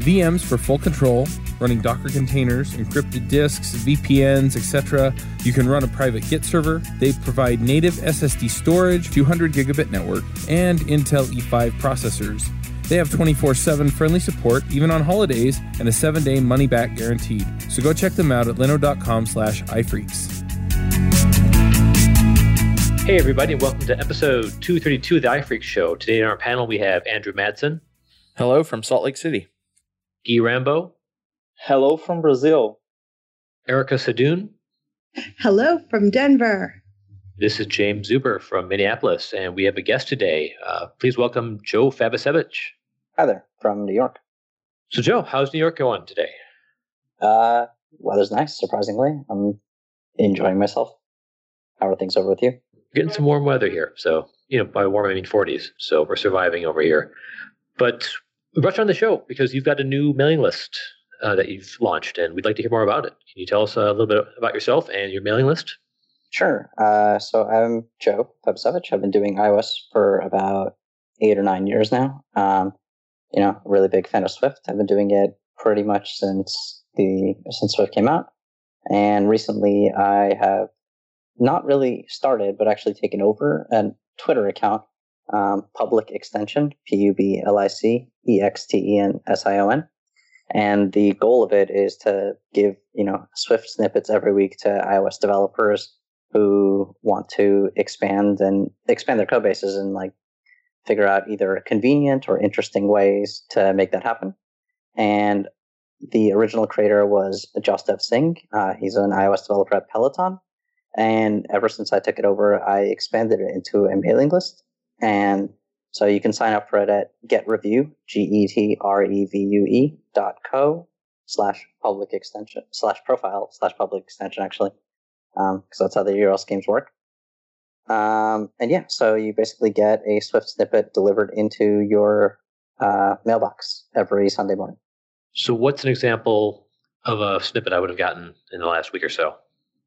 VMs for full control, running Docker containers, encrypted disks, VPNs, etc. You can run a private Git server. They provide native SSD storage, 200 gigabit network, and Intel E5 processors. They have 24 7 friendly support, even on holidays, and a 7 day money back guaranteed. So go check them out at linode.com slash iPhreaks. Hey, everybody, and welcome to episode 232 of the iPhreaks Show. Today on our panel, we have Andrew Madsen, Hello from Salt Lake City. Gui Rambo, Hello from Brazil. Erica Sadun. Hello from Denver. This is James Zuber from Minneapolis, and we have a guest today. Uh, please welcome Joe Fabisevich. Hi there, from New York. So, Joe, how's New York going today? Uh, weather's nice, surprisingly. I'm enjoying myself. How are things over with you? Getting some warm weather here. So, you know, by warm, I mean 40s. So, we're surviving over here. But brought on the show because you've got a new mailing list uh, that you've launched, and we'd like to hear more about it. Can you tell us a little bit about yourself and your mailing list? Sure. Uh, so I'm Joe Fabisevich. I've been doing iOS for about eight or nine years now. Um, you know, really big fan of Swift. I've been doing it pretty much since the since Swift came out, and recently I have not really started, but actually taken over a Twitter account, um, Public Extension, P U B L I C E X T E N S I O N. And the goal of it is to give, you know, Swift snippets every week to iOS developers who want to expand and expand their code bases and like figure out either convenient or interesting ways to make that happen. And the original creator was Jasdev Singh. Uh, he's an iOS developer at Peloton. And ever since I took it over, I expanded it into a mailing list. And so you can sign up for it at getrevue, G-E-T-R-E-V-U-E dot co slash public extension slash profile slash public extension actually. Um, cause that's how the URL schemes work. Um, and yeah, so you basically get a Swift snippet delivered into your, uh, mailbox every Sunday morning. So, what's an example of a snippet I would have gotten in the last week or so?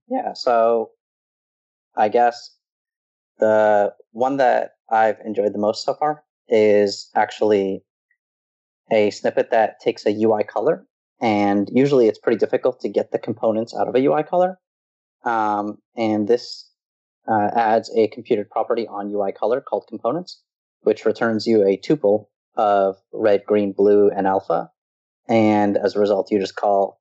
Yeah. So I guess the one that I've enjoyed the most so far is actually a snippet that takes a UI color. And usually it's pretty difficult to get the components out of a UI color. Um, and this uh, adds a computed property on UI color called components, which returns you a tuple of red, green, blue, and alpha. And as a result, you just call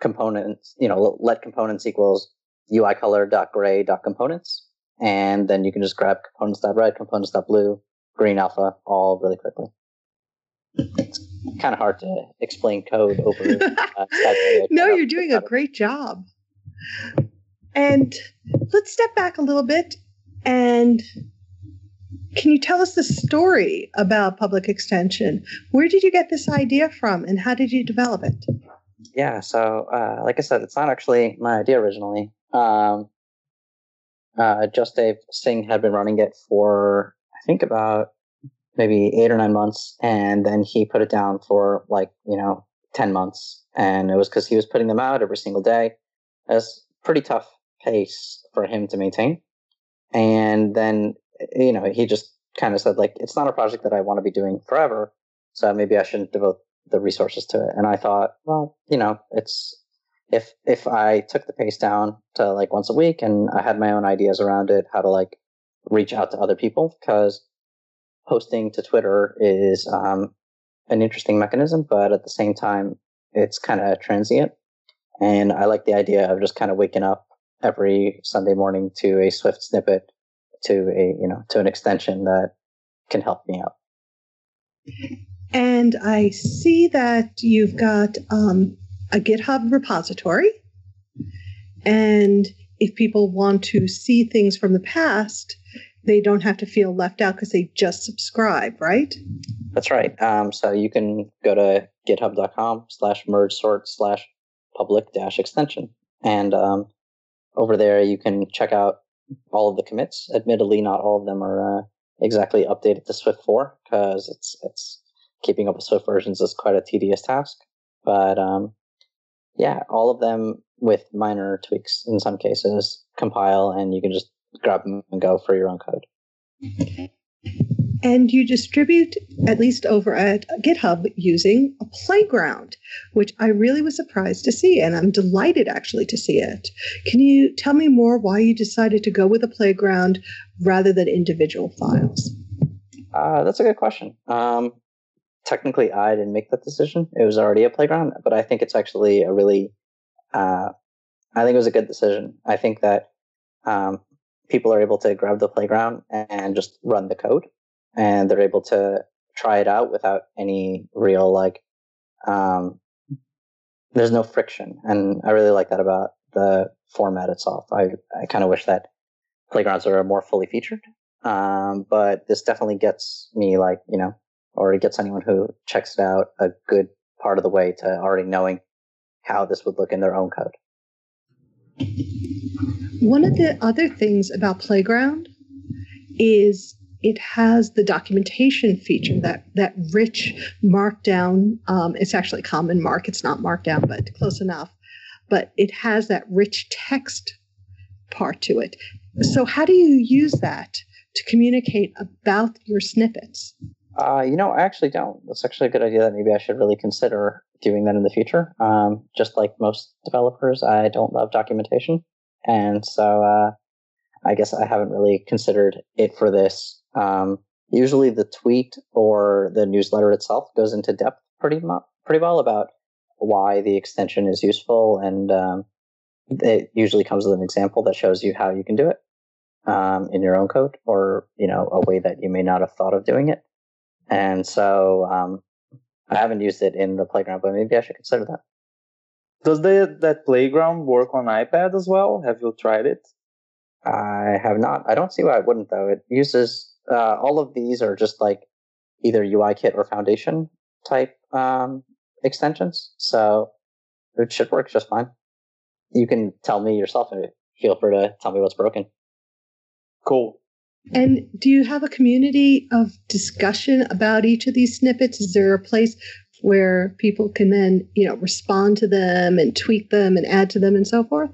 components, you know, let components equals UI color dot gray dot components. And then you can just grab components dot red, components dot blue, green alpha, all really quickly. It's kind of hard to explain code over. Uh, no, you're doing a great job. And let's step back a little bit and can you tell us the story about public extension? Where did you get this idea from and how did you develop it? Yeah, so uh, like I said, it's not actually my idea originally. Um, uh, Jasdev Singh had been running it for, I think, about maybe eight or nine months. And then he put it down for like, you know, 10 months. And it was because he was putting them out every single day. Was pretty tough pace for him to maintain. And then, you know, he just kind of said, like, it's not a project that I want to be doing forever. So maybe I shouldn't devote the resources to it. And I thought, well, you know, it's if if I took the pace down to like once a week and I had my own ideas around it, how to like reach out to other people, because posting to Twitter is um, an interesting mechanism, but at the same time, it's kind of transient. And I like the idea of just kind of waking up every Sunday morning to a Swift snippet, to a you know to an extension that can help me out. And I see that you've got um, a GitHub repository. And if people want to see things from the past, they don't have to feel left out because they just subscribe, right? That's right. Um, so you can go to github.com slash mergesort slash public dash extension. And um, over there, you can check out all of the commits. Admittedly, not all of them are uh, exactly updated to Swift 4 because it's it's keeping up with Swift versions is quite a tedious task. But um, yeah, all of them with minor tweaks in some cases compile, and you can just grab them and go for your own code. And you distribute, at least over at GitHub, using a playground, which I really was surprised to see. And I'm delighted actually to see it. Can you tell me more why you decided to go with a playground rather than individual files? Uh, that's a good question. Um, technically, I didn't make that decision. It was already a playground, but I think it's actually a really, uh, I think it was a good decision. I think that um, people are able to grab the playground and just run the code and they're able to try it out without any real like um, there's no friction and i really like that about the format itself i, I kind of wish that playgrounds are more fully featured um, but this definitely gets me like you know or it gets anyone who checks it out a good part of the way to already knowing how this would look in their own code. One of the other things about playground is it has the documentation feature that that rich markdown um, it's actually CommonMark it's not markdown but close enough but it has that rich text part to it. So how do you use that to communicate about your snippets uh, you know i actually don't. That's actually a good idea that maybe i should really consider doing that in the future. Um, just like most developers i don't love documentation. And so uh, i guess i haven't really considered it for this. Um, usually, the tweet or the newsletter itself goes into depth pretty pretty well about why the extension is useful, and um, it usually comes with an example that shows you how you can do it um, in your own code, or you know a way that you may not have thought of doing it. And so um, I haven't used it in the playground, but maybe I should consider that. Does the, that playground work on iPad as well? Have you tried it? I have not. I don't see why I wouldn't though. It uses uh, all of these are just like either UIKit or Foundation type um, extensions, so it should work just fine. You can tell me yourself. And feel free to tell me what's broken. Cool. And do you have a community of discussion about each of these snippets? Is there a place where people can then, you know, respond to them and tweak them and add to them and so forth?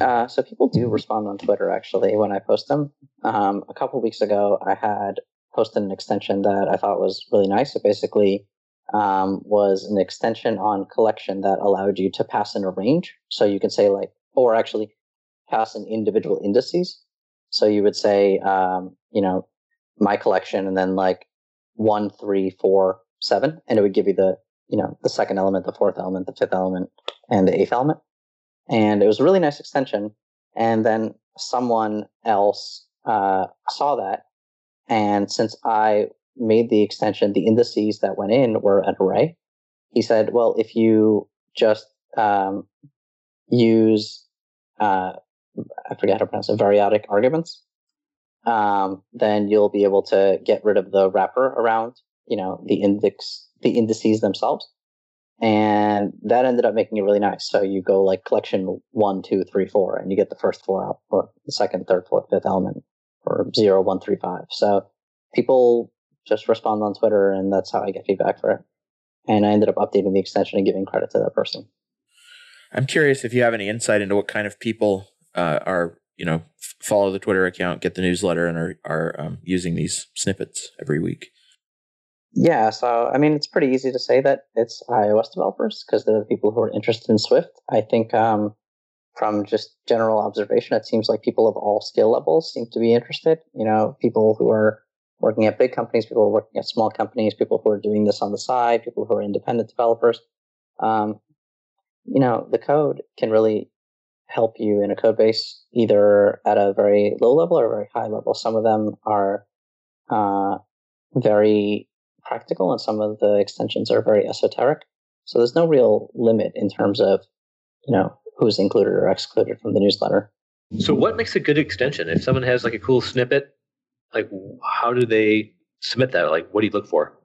Uh, so people do respond on Twitter actually when I post them. Um, a couple weeks ago, I had posted an extension that I thought was really nice. It basically um, was an extension on collection that allowed you to pass in a range. So you can say like, or actually pass in individual indices. So you would say, um, you know, my collection and then like one, three, four, seven, and it would give you the, you know, the second element, the fourth element, the fifth element, and the eighth element and it was a really nice extension. And then someone else uh, saw that, and since I made the extension, the indices that went in were an array. He said, "Well, if you just um, use uh, I forget how to pronounce it, variadic arguments, um, then you'll be able to get rid of the wrapper around, you know, the index, the indices themselves and that ended up making it really nice. So you go like collection one, two, three, four, and you get the first four out, or the second, third, fourth, fifth element, or zero, one, three, five. So people just respond on Twitter, and that's how I get feedback for it. And I ended up updating the extension and giving credit to that person. I'm curious if you have any insight into what kind of people uh, are, you know, follow the Twitter account, get the newsletter, and are are um, using these snippets every week. Yeah, so I mean, it's pretty easy to say that it's iOS developers because they're the people who are interested in Swift. I think um, from just general observation, it seems like people of all skill levels seem to be interested. You know, people who are working at big companies, people who are working at small companies, people who are doing this on the side, people who are independent developers. Um, you know, the code can really help you in a code base either at a very low level or a very high level. Some of them are uh, very practical and some of the extensions are very esoteric. So there's no real limit in terms of, you know, who's included or excluded from the newsletter. So what makes a good extension? If someone has like a cool snippet, like how do they submit that? Like what do you look for?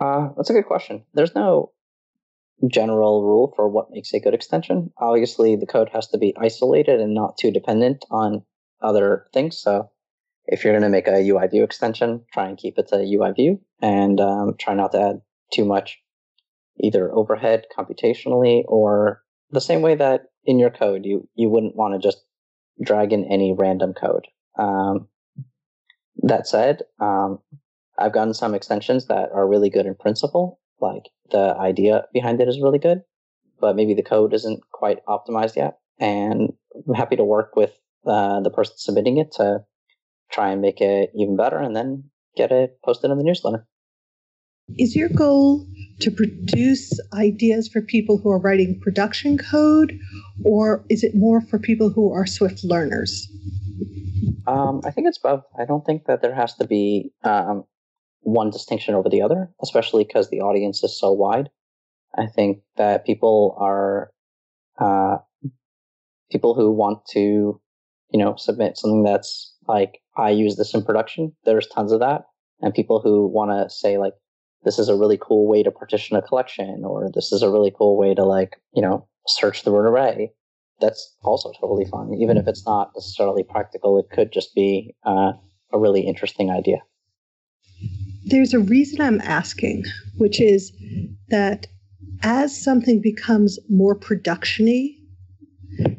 Uh, that's a good question. There's no general rule for what makes a good extension. Obviously, the code has to be isolated and not too dependent on other things. So if you're going to make a UI view extension, try and keep it to UI view and um, try not to add too much either overhead computationally or the same way that in your code you, you wouldn't want to just drag in any random code. Um, that said, um, I've gotten some extensions that are really good in principle, like the idea behind it is really good, but maybe the code isn't quite optimized yet. And I'm happy to work with uh, the person submitting it to try and make it even better and then get it posted in the newsletter. Is your goal to produce ideas for people who are writing production code, or is it more for people who are Swift learners? Um, I think it's both. I don't think that there has to be um, one distinction over the other, especially because the audience is so wide. I think that people are uh, people who want to, you know, submit something that's like I use this in production. There's tons of that, and people who want to say like this is a really cool way to partition a collection, or this is a really cool way to like you know search through an array. That's also totally fun, even if it's not necessarily practical. It could just be uh, a really interesting idea. There's a reason I'm asking, which is that as something becomes more productiony,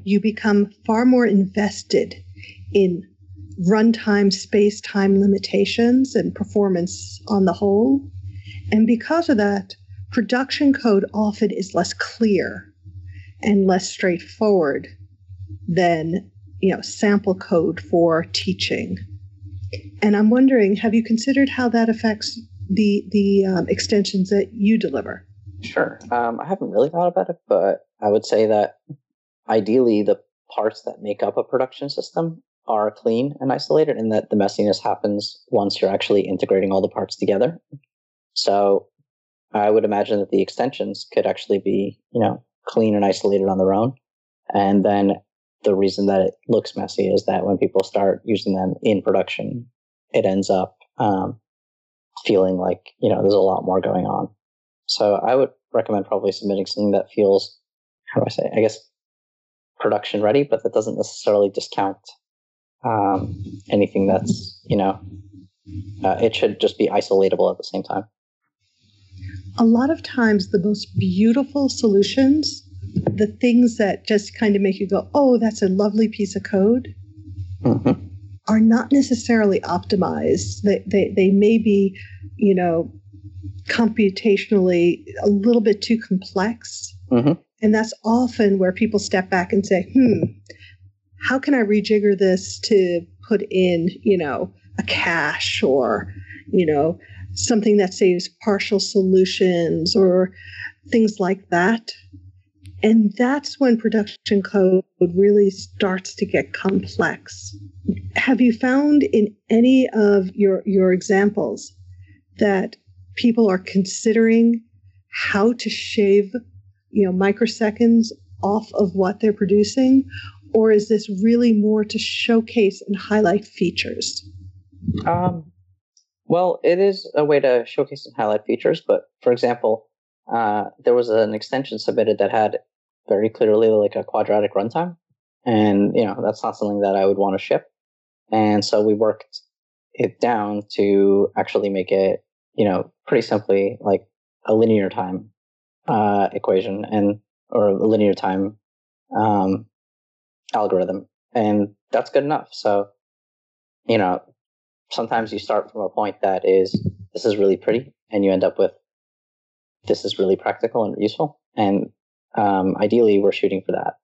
you become far more invested in runtime, space time limitations and performance on the whole. And because of that, production code often is less clear and less straightforward than you know sample code for teaching and I'm wondering, have you considered how that affects the the um, extensions that you deliver? Sure. Um, I haven't really thought about it, but I would say that ideally the parts that make up a production system are clean and isolated, and that the messiness happens once you're actually integrating all the parts together. So I would imagine that the extensions could actually be, you know, clean and isolated on their own. And then the reason that it looks messy is that when people start using them in production, it ends up um, feeling like you know there's a lot more going on. So I would recommend probably submitting something that feels how do I say I guess production ready, but that doesn't necessarily discount um, anything that's you know uh, it should just be isolatable at the same time. A lot of times, the most beautiful solutions the things that just kind of make you go, oh, that's a lovely piece of code, mm-hmm. are not necessarily optimized. They, they, they may be, you know, computationally a little bit too complex. Mm-hmm. And that's often where people step back and say, hmm, how can I rejigger this to put in, you know, a cache or, you know, something that saves partial solutions or things like that. And that's when production code really starts to get complex. Have you found in any of your, your examples that people are considering how to shave, you know, microseconds off of what they're producing? Or is this really more to showcase and highlight features? Um, well, it is a way to showcase and highlight features, but for example, uh, there was an extension submitted that had very clearly like a quadratic runtime. And, you know, that's not something that I would want to ship. And so we worked it down to actually make it, you know, pretty simply like a linear time uh, equation and or a linear time um, algorithm. And that's good enough. So, you know, sometimes you start from a point that is this is really pretty and you end up with this is really practical and useful. And um, ideally, we're shooting for that.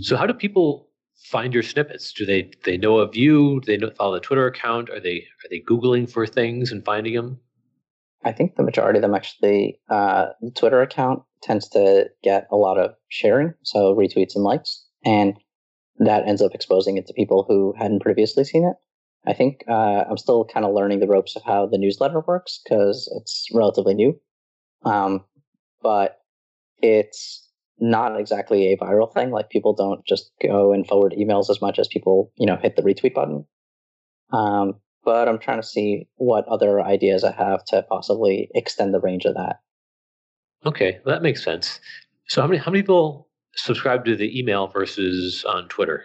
So, how do people find your snippets? Do they they know of you? Do they know, follow the Twitter account? Are they are they googling for things and finding them? I think the majority of them actually, uh, the Twitter account tends to get a lot of sharing, so retweets and likes, and that ends up exposing it to people who hadn't previously seen it. I think uh, I'm still kind of learning the ropes of how the newsletter works because it's relatively new. Um, but it's not exactly a viral thing. Like people don't just go and forward emails as much as people, you know, hit the retweet button. Um, but I'm trying to see what other ideas I have to possibly extend the range of that. Okay, well, that makes sense. So how many how many people subscribe to the email versus on Twitter?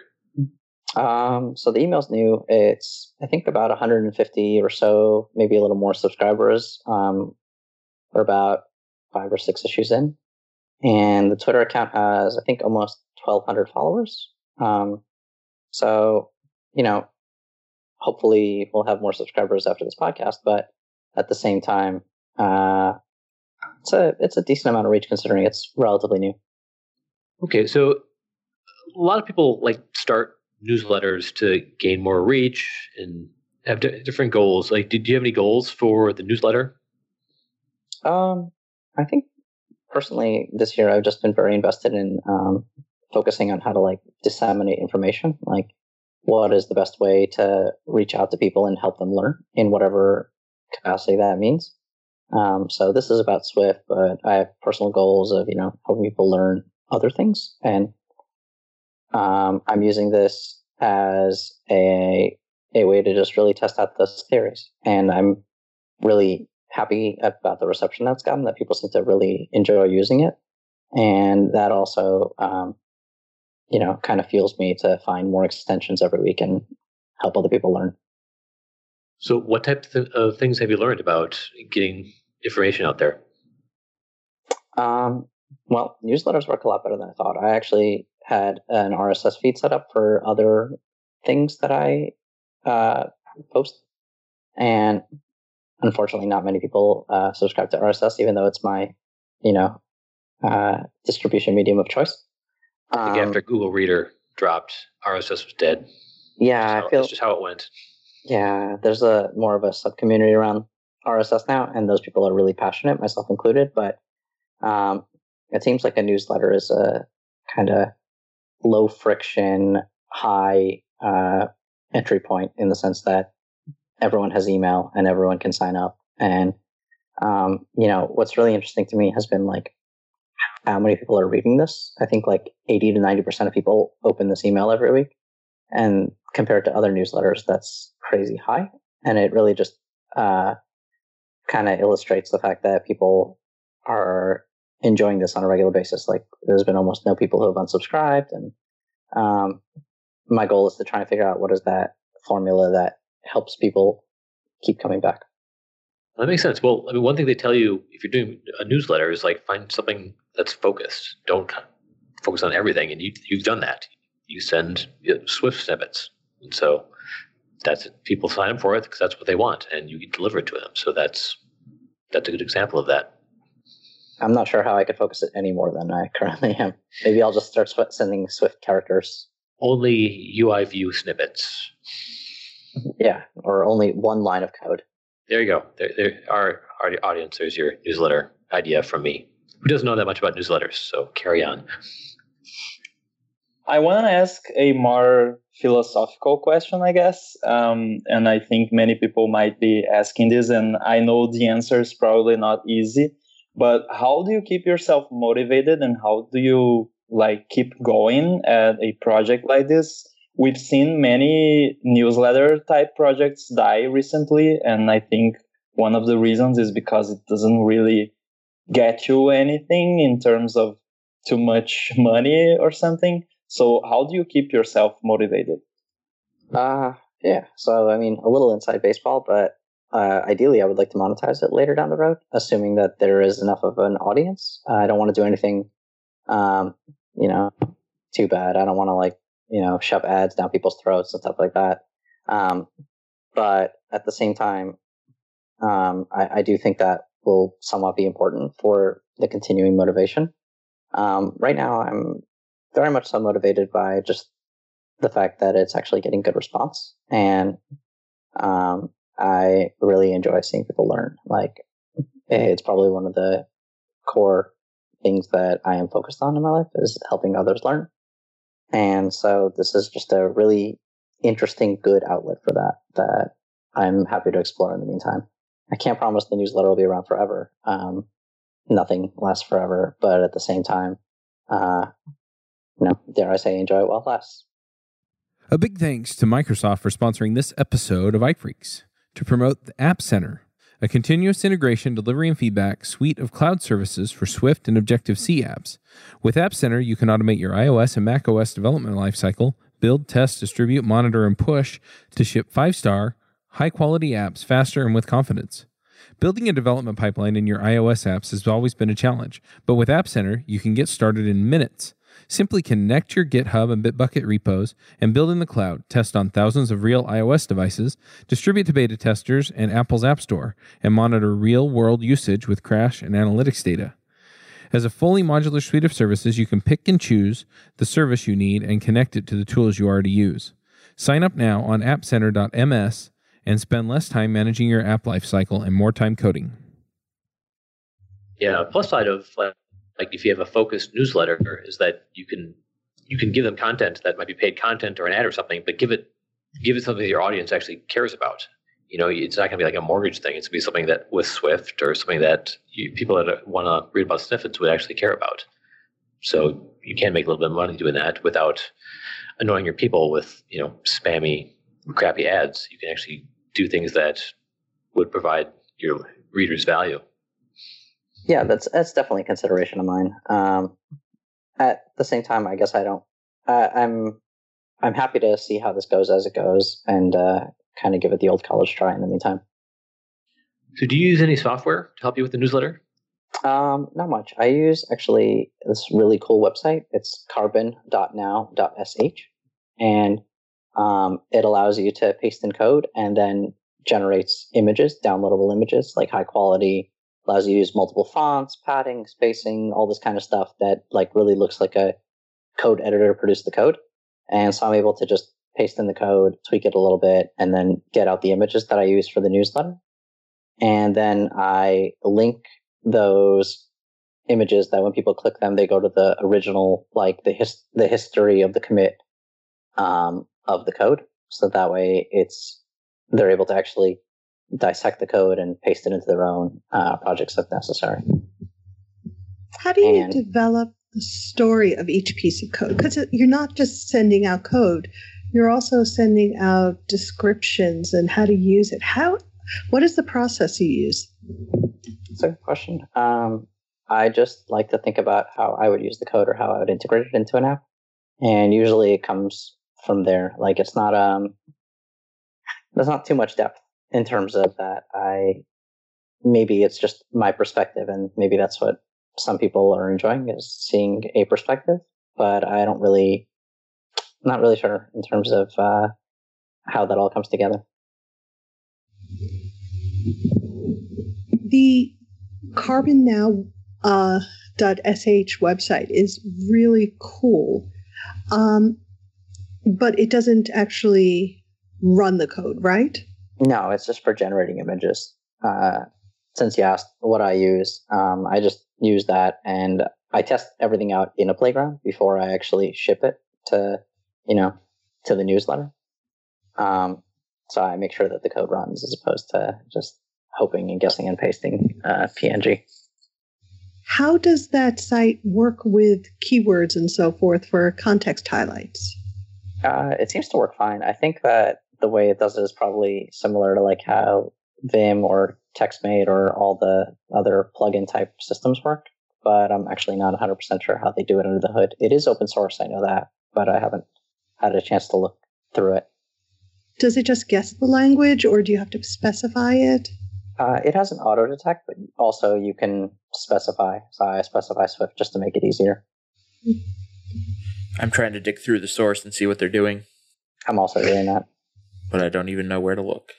Um, so the email's new. It's I think about 150 or so, maybe a little more subscribers. Um, we're about five or six issues in, and the Twitter account has I think almost 1,200 followers. Um, so you know, hopefully we'll have more subscribers after this podcast, but at the same time, uh, it's a it's a decent amount of reach considering it's relatively new. Okay, so a lot of people like start newsletters to gain more reach and have d- different goals. Like, did you have any goals for the newsletter? Um, I think personally this year I've just been very invested in um, focusing on how to like disseminate information. Like, what is the best way to reach out to people and help them learn in whatever capacity that means. Um, so this is about Swift, but I have personal goals of you know helping people learn other things, and um, I'm using this as a a way to just really test out those theories, and I'm really happy about the reception that's gotten. That people seem to really enjoy using it, and that also um, you know kind of fuels me to find more extensions every week and help other people learn. So, what type of things have you learned about getting information out there? Um, well, newsletters work a lot better than I thought. I actually had an RSS feed set up for other things that I uh, post, and unfortunately, not many people uh, subscribe to RSS, even though it's my, you know, uh, distribution medium of choice. I think after Google Reader dropped, RSS was dead. Yeah, I feel that's just how it went. Yeah, there's a more of a sub community around RSS now, and those people are really passionate, myself included. But um, it seems like a newsletter is a kind of low friction, high uh, entry point in the sense that everyone has email and everyone can sign up. And um, you know, what's really interesting to me has been like how many people are reading this. I think like 80 to 90 percent of people open this email every week, and compared to other newsletters, that's crazy high. And it really just uh, kind of illustrates the fact that people are enjoying this on a regular basis. Like there's been almost no people who have unsubscribed. And um, my goal is to try and figure out what is that formula that helps people keep coming back. That makes sense. Well, I mean, one thing they tell you if you're doing a newsletter is like find something that's focused. Don't focus on everything, and you you've done that. You send Swift snippets, and so that's people sign up for it because that's what they want, and you deliver it to them. So that's that's a good example of that. I'm not sure how I could focus it any more than I currently am. Maybe I'll just start sending Swift characters. Only UI view snippets. Yeah, or only one line of code. There you go. There, there our, our audience. There's your newsletter idea from me. Who doesn't know that much about newsletters? So carry on. I want to ask a more philosophical question, I guess. Um, and I think many people might be asking this, and I know the answer is probably not easy. But how do you keep yourself motivated, and how do you like keep going at a project like this? We've seen many newsletter type projects die recently, and I think one of the reasons is because it doesn't really get you anything in terms of too much money or something. So how do you keep yourself motivated? Uh, yeah. So, I mean, a little inside baseball, but uh, ideally, I would like to monetize it later down the road, assuming that there is enough of an audience. I don't want to do anything, um, you know, too bad. I don't want to like, you know, shove ads down people's throats and stuff like that. Um, but at the same time, um, I, I, do think that will somewhat be important for the continuing motivation. Um, right now, I'm very much so motivated by just the fact that it's actually getting good response. And um, I really enjoy seeing people learn. Like, it's probably one of the core things that I am focused on in my life is helping others learn. And so this is just a really interesting, good outlet for that, that I'm happy to explore in the meantime. I can't promise the newsletter will be around forever. Um, nothing lasts forever, but at the same time, uh, you know, dare I say, enjoy it while it lasts. A big thanks to Microsoft for sponsoring this episode of iPhreaks. To promote the App Center, a continuous integration, delivery, and feedback suite of cloud services for Swift and Objective C apps. With App Center, you can automate your iOS and macOS development lifecycle, build, test, distribute, monitor, and push to ship five star, high quality apps faster and with confidence. Building a development pipeline in your iOS apps has always been a challenge, but with App Center, you can get started in minutes. Simply connect your GitHub and Bitbucket repos and build in the cloud, test on thousands of real iOS devices, distribute to beta testers and Apple's App Store, and monitor real world usage with crash and analytics data. As a fully modular suite of services, you can pick and choose the service you need and connect it to the tools you already use. Sign up now on appcenter.ms and spend less time managing your app lifecycle and more time coding. Yeah, plus side of like, like if you have a focused newsletter is that you can you can give them content that might be paid content or an ad or something, but give it give it something that your audience actually cares about. You know, it's not going to be like a mortgage thing. It's going to be something that with Swift or something that you, people that want to read about snippets would actually care about. So you can make a little bit of money doing that without annoying your people with you know spammy, crappy ads. You can actually do things that would provide your readers value. Yeah, that's that's definitely a consideration of mine. Um, at the same time, I guess I don't. Uh, I'm I'm happy to see how this goes as it goes, and uh, kind of give it the old college try in the meantime. So, do you use any software to help you with the newsletter? Um, not much. I use actually this really cool website. It's carbon.now.sh, and um, it allows you to paste in code and then generates images, downloadable images, like high quality allows you to use multiple fonts, padding, spacing, all this kind of stuff that like really looks like a code editor produced the code. And so I'm able to just paste in the code, tweak it a little bit, and then get out the images that I use for the newsletter. And then I link those images that when people click them, they go to the original, like the his, the history of the commit um, of the code. So that way it's, they're able to actually dissect the code and paste it into their own uh, projects if necessary. How do you And- develop the story of each piece of code? Because you're not just sending out code, you're also sending out descriptions and how to use it. How? What is the process you use? That's a good question. Um, I just like to think about how I would use the code or how I would integrate it into an app, and usually it comes from there. Like it's not um, there's not too much depth in terms of that. I maybe it's just my perspective, and maybe that's what some people are enjoying is seeing a perspective. But I don't really, not really sure in terms of uh, how that all comes together. The Carbon Now uh, .sh website is really cool, um, but it doesn't actually run the code, right? No, it's just for generating images. Uh, since you asked what I use, um, I just use that and I test everything out in a playground before I actually ship it to, you know, to the newsletter. Um, so I make sure that the code runs as opposed to just hoping and guessing and pasting uh, PNG. How does that site work with keywords and so forth for context highlights? Uh, it seems to work fine. I think that the way it does it is probably similar to like how Vim or TextMate or all the other plugin type systems work, but I'm actually not 100% sure how they do it under the hood. It is open source, I know that, but I haven't had a chance to look through it. Does it just guess the language or do you have to specify it? Uh, it has an auto detect, but also you can specify. So I specify Swift just to make it easier. I'm trying to dig through the source and see what they're doing, I'm also doing that. But I don't even know where to look.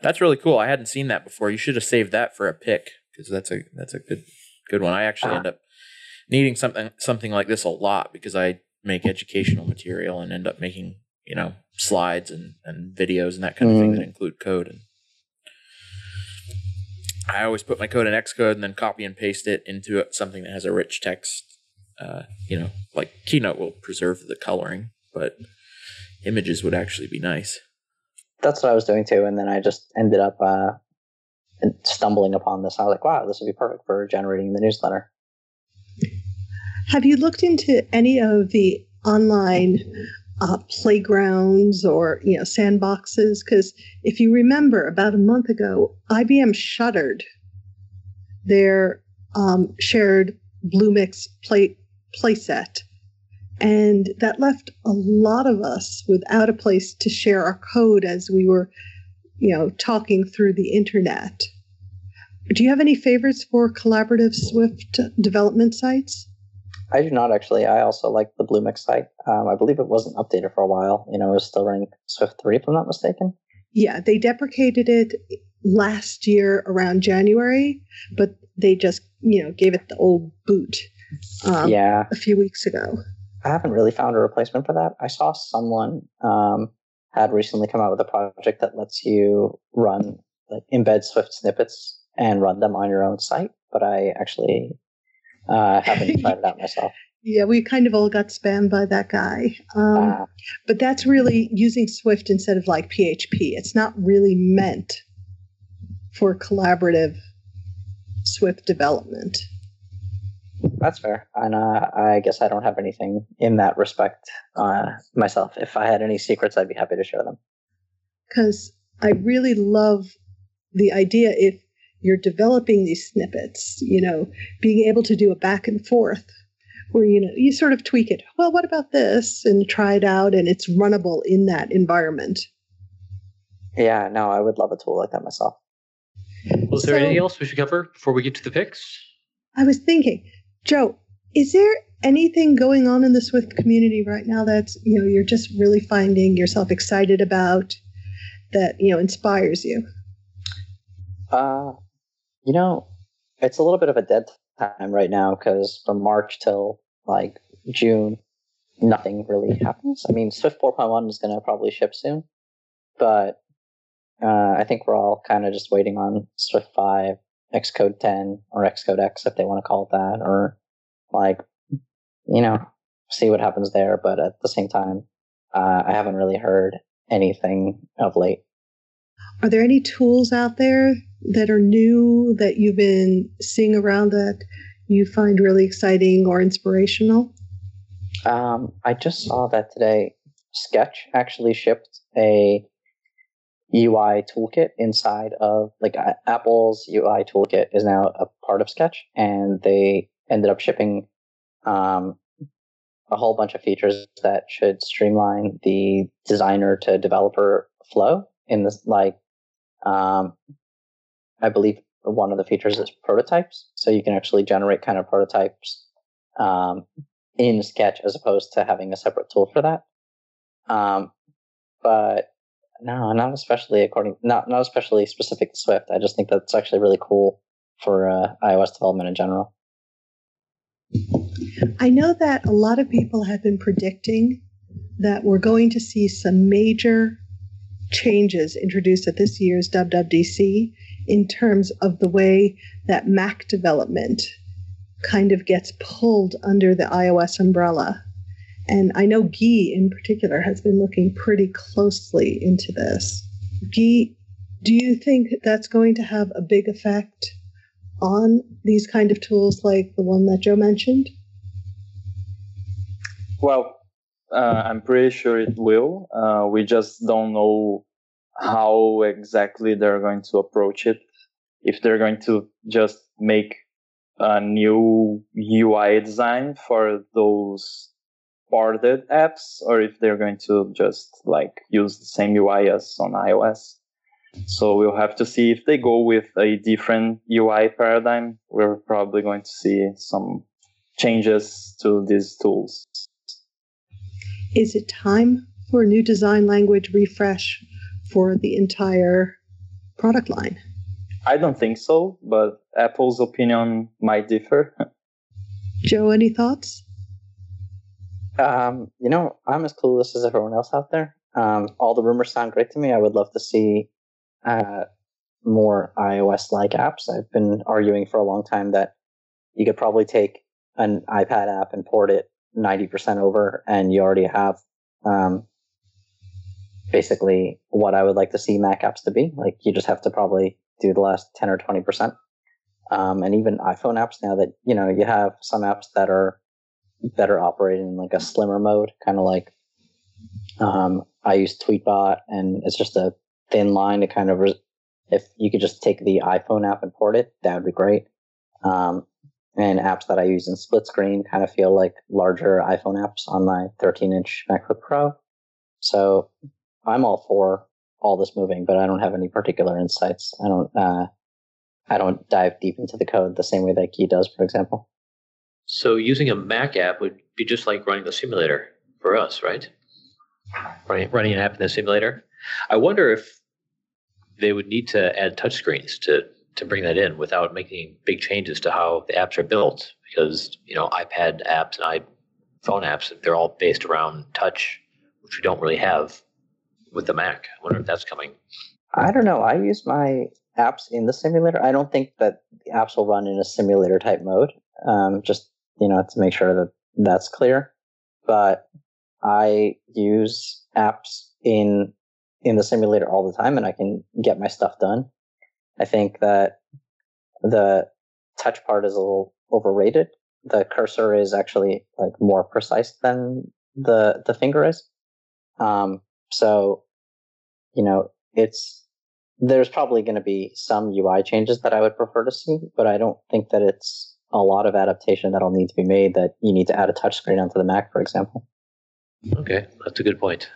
That's really cool. I hadn't seen that before. You should have saved that for a pick because that's a that's a good good one. I actually Ah. end up needing something something like this a lot because I make educational material and end up making you know slides and and videos and that kind of thing that include code and. I always put my code in Xcode and then copy and paste it into something that has a rich text. Uh, you know, like Keynote will preserve the coloring, but images would actually be nice. That's what I was doing too, and then I just ended up uh, stumbling upon this. I was like, wow, this would be perfect for generating the newsletter. Have you looked into any of the online uh, playgrounds or you know sandboxes. Because if you remember, about a month ago, IBM shuttered their um, shared Bluemix play playset, and that left a lot of us without a place to share our code as we were, you know, talking through the internet. Do you have any favorites for collaborative Swift development sites? I do not actually. I also like the Bluemix site. Um, I believe it wasn't updated for a while. You know, it was still running Swift 3, if I'm not mistaken. Yeah, they deprecated it last year around January, but they just, you know, gave it the old boot um, yeah. a few weeks ago. I haven't really found a replacement for that. I saw someone um, had recently come out with a project that lets you run, like, embed Swift snippets and run them on your own site, but I actually uh, haven't tried it out myself. Yeah, we kind of all got spammed by that guy. Um, Uh, but that's really using Swift instead of like PHP. It's not really meant for collaborative Swift development. That's fair. And uh, I guess I don't have anything in that respect uh, myself. If I had any secrets, I'd be happy to share them. Because I really love the idea if you're developing these snippets, you know, being able to do a back and forth where, you know, you sort of tweak it. Well, what about this? And try it out, and it's runnable in that environment. Yeah, no, I would love a tool like that myself. Was there So- anything else we should cover before we get to the picks? I was thinking, Joe, is there anything going on in the Swift community right now that's, you know, you're just really finding yourself excited about that, you know, inspires you? Uh, you know, it's a little bit of a dead time right now because from March till like June, nothing really happens. I mean, Swift 4.1 is going to probably ship soon, but uh, I think we're all kind of just waiting on Swift 5, Xcode 10, or Xcode X if they want to call it that, or like, you know, see what happens there. But at the same time, uh, I haven't really heard anything of late. Are there any tools out there that are new that you've been seeing around that you find really exciting or inspirational? Um, I just saw that today. Sketch actually shipped a UI toolkit inside of like Apple's UI toolkit is now a part of Sketch, and they ended up shipping um, a whole bunch of features that should streamline the designer to developer flow. In this, like, um, I believe one of the features is prototypes, so you can actually generate kind of prototypes um, in Sketch as opposed to having a separate tool for that. Um, but no, not especially according, not not especially specific to Swift. I just think that's actually really cool for uh, iOS development in general. I know that a lot of people have been predicting that we're going to see some major changes introduced at this year's WWDC in terms of the way that Mac development kind of gets pulled under the iOS umbrella. And I know Gui in particular has been looking pretty closely into this. Gui, do you think that's going to have a big effect on these kind of tools like the one that Joe mentioned? Well, uh, I'm pretty sure it will. Uh, we just don't know how exactly they're going to approach it. If they're going to just make a new UI design for those ported apps, or if they're going to just like use the same UI as on iOS. So we'll have to see if they go with a different UI paradigm. We're probably going to see some changes to these tools. Is it time for a new design language refresh for the entire product line? I don't think so, but Apple's opinion might differ. Joe, any thoughts? Um, you know, I'm as clueless as everyone else out there. Um, all the rumors sound great to me. I would love to see uh, more iOS-like apps. I've been arguing for a long time that you could probably take an iPad app and port it 90% over, and you already have um, basically what I would like to see Mac apps to be. Like you just have to probably do the last 10 or 20%. Um, and even iPhone apps now that, you know, you have some apps that are are operating in like a slimmer mode, kind of like Um, I use Tweetbot, and it's just a thin line to kind of. Re- if you could just take the iPhone app and port it, that would be great. Um, and apps that I use in split screen kind of feel like larger iPhone apps on my 13 inch MacBook Pro. So I'm all for all this moving, but I don't have any particular insights. I don't, uh, I don't dive deep into the code the same way that Gui does, for example. So using a Mac app would be just like running the simulator for us, right? Running, running an app in the simulator. I wonder if they would need to add touchscreens to to bring that in without making big changes to how the apps are built because you know iPad apps and iPhone apps they're all based around touch, which we don't really have with the Mac. I wonder if that's coming. I don't know. I use my apps in the simulator. I don't think that the apps will run in a simulator type mode. Um, just you know to make sure that that's clear. But I use apps in in the simulator all the time, and I can get my stuff done. I think that the touch part is a little overrated. The cursor is actually like more precise than the the finger is. Um, so, you know, it's there's probably going to be some UI changes that I would prefer to see, but I don't think that it's a lot of adaptation that'll need to be made. That you need to add a touchscreen onto the Mac, for example. Okay, that's a good point.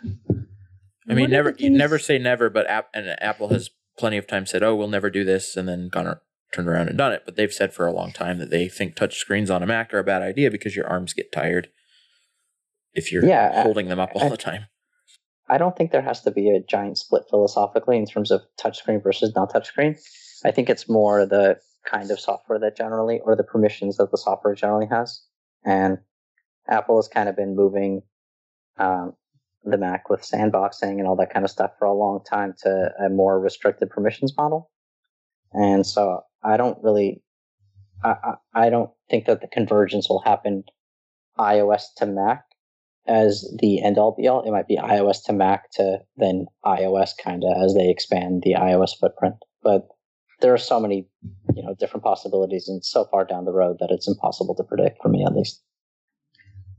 I mean, never things... never say never, but app and Apple has plenty of times said, "Oh, we'll never do this," and then gone turned around and done it. But they've said for a long time that they think touch screens on a Mac are a bad idea because your arms get tired if you're yeah, holding them up all I, the time. I don't think there has to be a giant split philosophically in terms of touchscreen versus non touchscreen. I think it's more the kind of software that generally, or the permissions that the software generally has. And Apple has kind of been moving um, the Mac with sandboxing and all that kind of stuff for a long time to a more restricted permissions model. And so I don't really, I, I don't think that the convergence will happen iOS to Mac as the end all be all. It might be iOS to Mac to then iOS kind of as they expand the iOS footprint. But there are so many, you know, different possibilities and so far down the road that it's impossible to predict for me at least.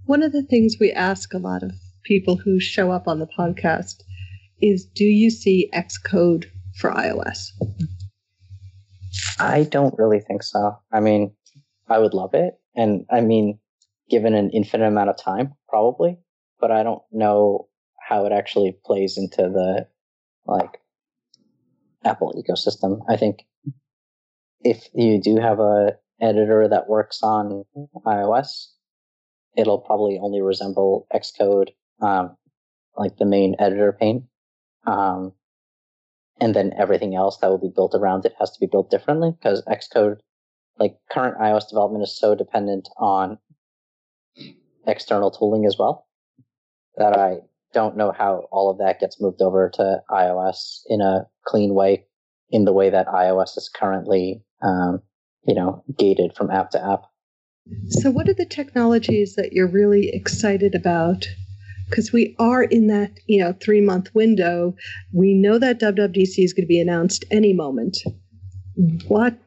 One of the things we ask a lot of people who show up on the podcast is do you see Xcode for iOS? I don't really think so. I mean, I would love it. And I mean, given an infinite amount of time, probably, but I don't know how it actually plays into the like Apple ecosystem. I think if you do have a editor that works on iOS, it'll probably only resemble Xcode um, like the main editor pane. Um, and then everything else that will be built around it has to be built differently because Xcode, like current iOS development, is so dependent on external tooling as well that I don't know how all of that gets moved over to iOS in a clean way, in the way that iOS is currently, um, you know, gated from app to app. So, what are the technologies that you're really excited about because we are in that you know three month window. We know that WWDC is going to be announced any moment. What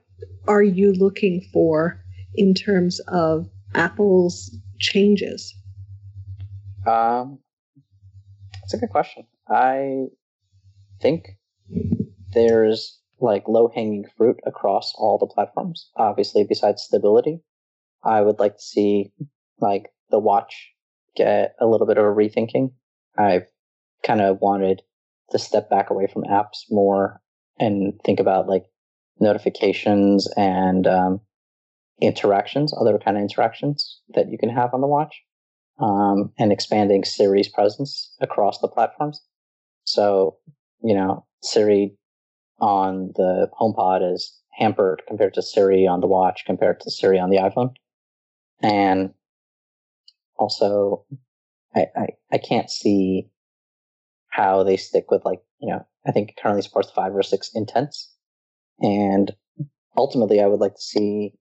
are you looking for in terms of Apple's changes? Um, that's a good question. I think there's like low hanging fruit across all the platforms. Obviously, besides stability, I would like to see like the watch get a little bit of a rethinking. I've kind of wanted to step back away from apps more and think about like notifications and um, interactions, other kind of interactions that you can have on the watch, um, and expanding Siri's presence across the platforms. So, you know, Siri on the HomePod is hampered compared to Siri on the watch compared to Siri on the iPhone. And also I, I, I can't see how they stick with like, you know, I think it currently supports five or six intents. And ultimately I would like to see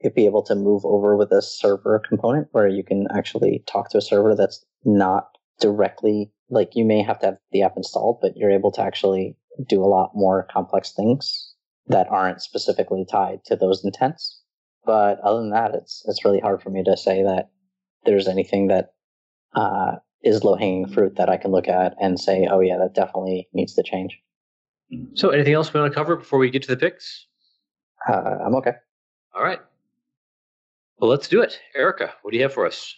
it be able to move over with a server component where you can actually talk to a server that's not directly like you may have to have the app installed, but you're able to actually do a lot more complex things that aren't specifically tied to those intents. But other than that, it's it's really hard for me to say that there's anything that uh, is low hanging fruit that I can look at and say, oh yeah, that definitely needs to change. So, anything else we want to cover before we get to the picks? Uh, I'm okay. All right. Well, let's do it. Erica, what do you have for us?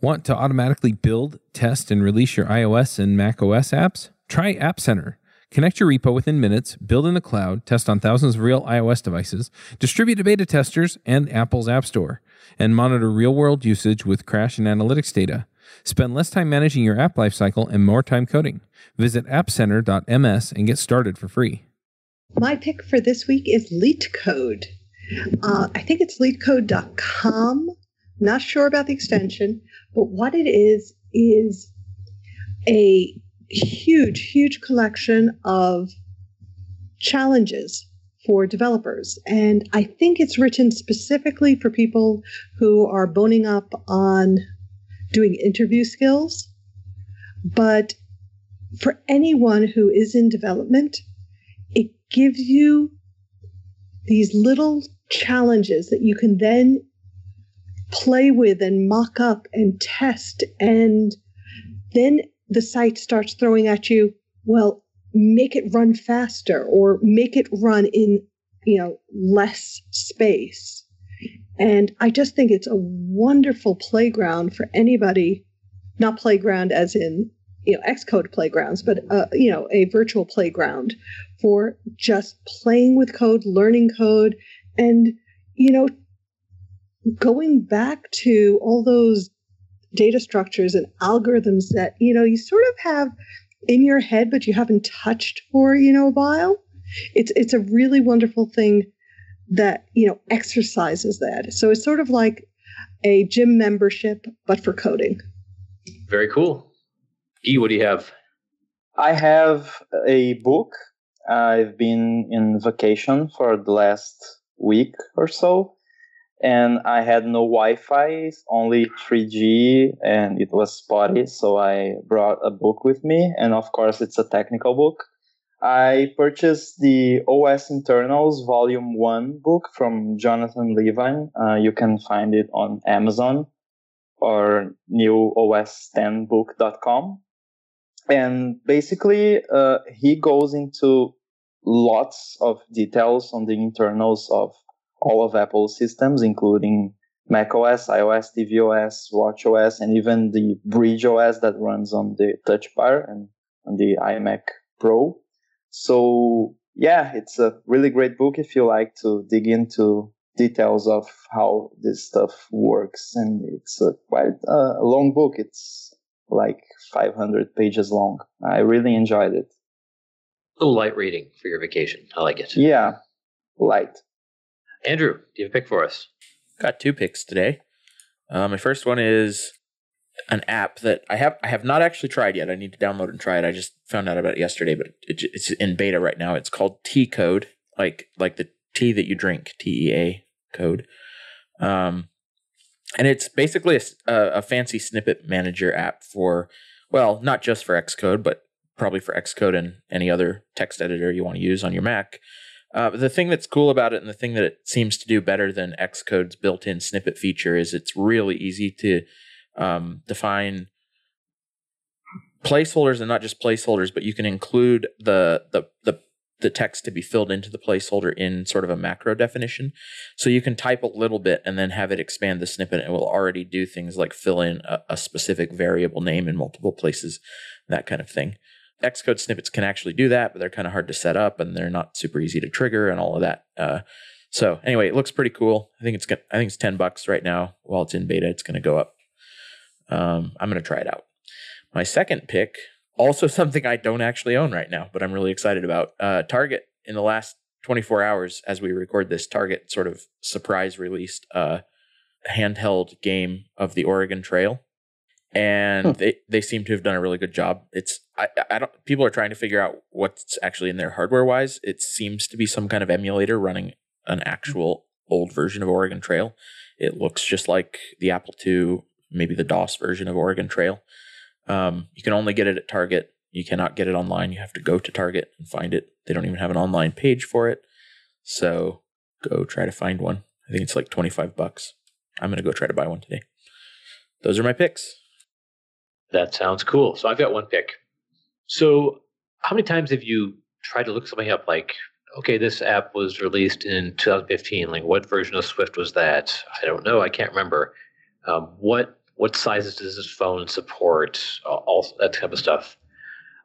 Want to automatically build, test, and release your iOS and Mac OS apps? Try App Center. Connect your repo within minutes, build in the cloud, test on thousands of real iOS devices, distribute to beta testers and Apple's App Store, and monitor real world usage with crash and analytics data. Spend less time managing your app lifecycle and more time coding. Visit appcenter.ms and get started for free. My pick for this week is LeetCode. Uh, I think it's leetcode.com. Not sure about the extension, but what it is is a huge, huge collection of challenges for developers. And I think it's written specifically for people who are boning up on doing interview skills. But for anyone who is in development, it gives you these little challenges that you can then play with and mock up and test. And then the site starts throwing at you, well, make it run faster or make it run in, you know, less space. And I just think it's a wonderful playground for anybody, not playground as in, you know, Xcode playgrounds, but, uh, you know, a virtual playground for just playing with code, learning code, and, you know, going back to all those data structures and algorithms that, you know, you sort of have in your head, but you haven't touched for, you know, a while. It's, it's a really wonderful thing that you know exercises that. So it's sort of like a gym membership, but for coding. Very cool. E, what do you have? I have a book. I've been in vacation for the last week or so, and I had no Wi-Fi, only 3G, and it was spotty. So I brought a book with me, and of course, it's a technical book. I purchased the OS Internals Volume 1 book from Jonathan Levin. Uh, you can find it on Amazon or newosxbook.com. And basically, uh, he goes into lots of details on the internals of all of Apple's systems, including macOS, iOS, tvOS, watchOS, and even the Bridge OS that runs on the Touch Bar and on the iMac Pro. So yeah, it's a really great book if you like to dig into details of how this stuff works. And it's a quite uh, a long book. It's like 500 pages long. I really enjoyed it. A little light reading for your vacation. I like it. Yeah, light. Andrew, do you have a pick for us? Got two picks today. Uh, my first one is an app that I have I have not actually tried yet. I need to download and try it. I just found out about it yesterday, but it, it's in beta right now. It's called Tea Code, like like the tea that you drink, T E A code. Um, and it's basically a, a, fancy snippet manager app for well, not just for Xcode, but probably for Xcode and any other text editor you want to use on your Mac. Uh, the thing that's cool about it, and the thing that it seems to do better than Xcode's built-in snippet feature, is it's really easy to um, define placeholders and not just placeholders, but you can include the, the the the text to be filled into the placeholder in sort of a macro definition. So you can type a little bit and then have it expand the snippet. And it will already do things like fill in a, a specific variable name in multiple places, that kind of thing. Xcode snippets can actually do that, but they're kind of hard to set up and they're not super easy to trigger and all of that. Uh, so anyway, it looks pretty cool. I think it's I think it's ten bucks right now while it's in beta. It's going to go up um, I'm going to try it out. My second pick, also something I don't actually own right now, but I'm really excited about. Uh, Target in the last 24 hours, as we record this, Target sort of surprise released a handheld game of the Oregon Trail, and huh. they they seem to have done a really good job. It's I I don't people are trying to figure out what's actually in there hardware wise. It seems to be some kind of emulator running an actual old version of Oregon Trail. It looks just like the Apple II maybe the DOS version of Oregon Trail. Um, you can only get it at Target. You cannot get it online. You have to go to Target and find it. They don't even have an online page for it. So go try to find one. I think it's like 25 bucks. I'm going to go try to buy one today. Those are my picks. That sounds cool. So I've got one pick. So how many times have you tried to look something up like okay, this app was released in 2015. Like, what version of Swift was that? I don't know. I can't remember. Um, what what sizes does this phone support? All that type of stuff.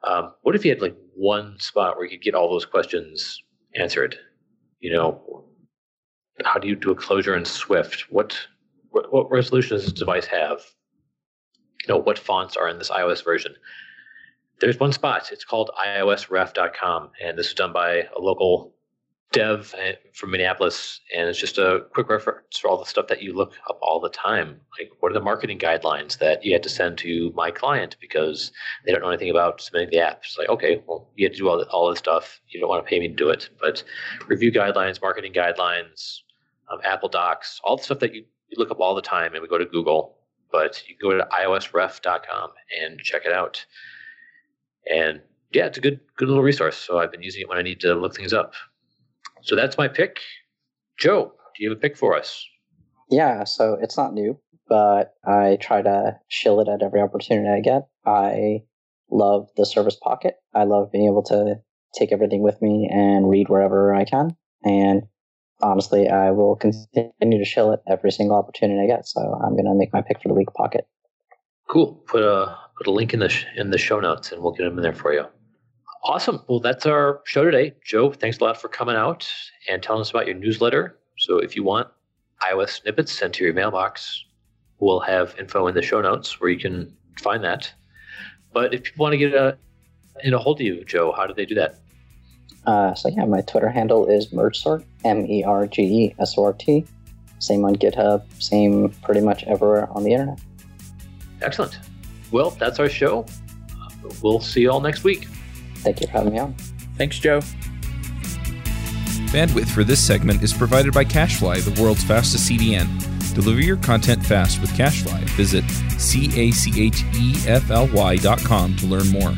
Um, what if you had like one spot where you could get all those questions answered? You know, how do you do a closure in Swift? What what, what resolution does this device have? You know, what fonts are in this iOS version? there's one spot. It's called iosref.com, and this is done by a local dev uh, from Minneapolis, and it's just a quick reference for all the stuff that you look up all the time. Like, what are the marketing guidelines that you had to send to my client because they don't know anything about submitting the app? It's like, okay, well, you have to do all, all this stuff. You don't want to pay me to do it, but review guidelines, marketing guidelines, um, Apple Docs, all the stuff that you, you look up all the time, and we go to Google. But you can go to iosref.com and check it out. And yeah, it's a good good little resource. So I've been using it when I need to look things up. So that's my pick. Joe, do you have a pick for us? Yeah, so it's not new, but I try to shill it at every opportunity I get. I love the service Pocket. I love being able to take everything with me and read wherever I can. And honestly, I will continue to shill it every single opportunity I get. So I'm going to make my pick for the week pocket. Cool. Put a put a link in the sh- in the show notes, and we'll get them in there for you. Awesome. Well, that's our show today. Joe, thanks a lot for coming out and telling us about your newsletter. So if you want iOS snippets sent to your mailbox, we'll have info in the show notes where you can find that. But if people want to get a, in a hold of you, Joe, how do they do that? Uh, so yeah, my Twitter handle is mergesort, M E R G E S O R T. Same on GitHub, same pretty much everywhere on the internet. Excellent. Well, that's our show. We'll see you all next week. Thank you for having me on. Thanks, Joe. Bandwidth for this segment is provided by CacheFly, the world's fastest CDN. Deliver your content fast with CacheFly. Visit C A C H E F L Y dot com to learn more.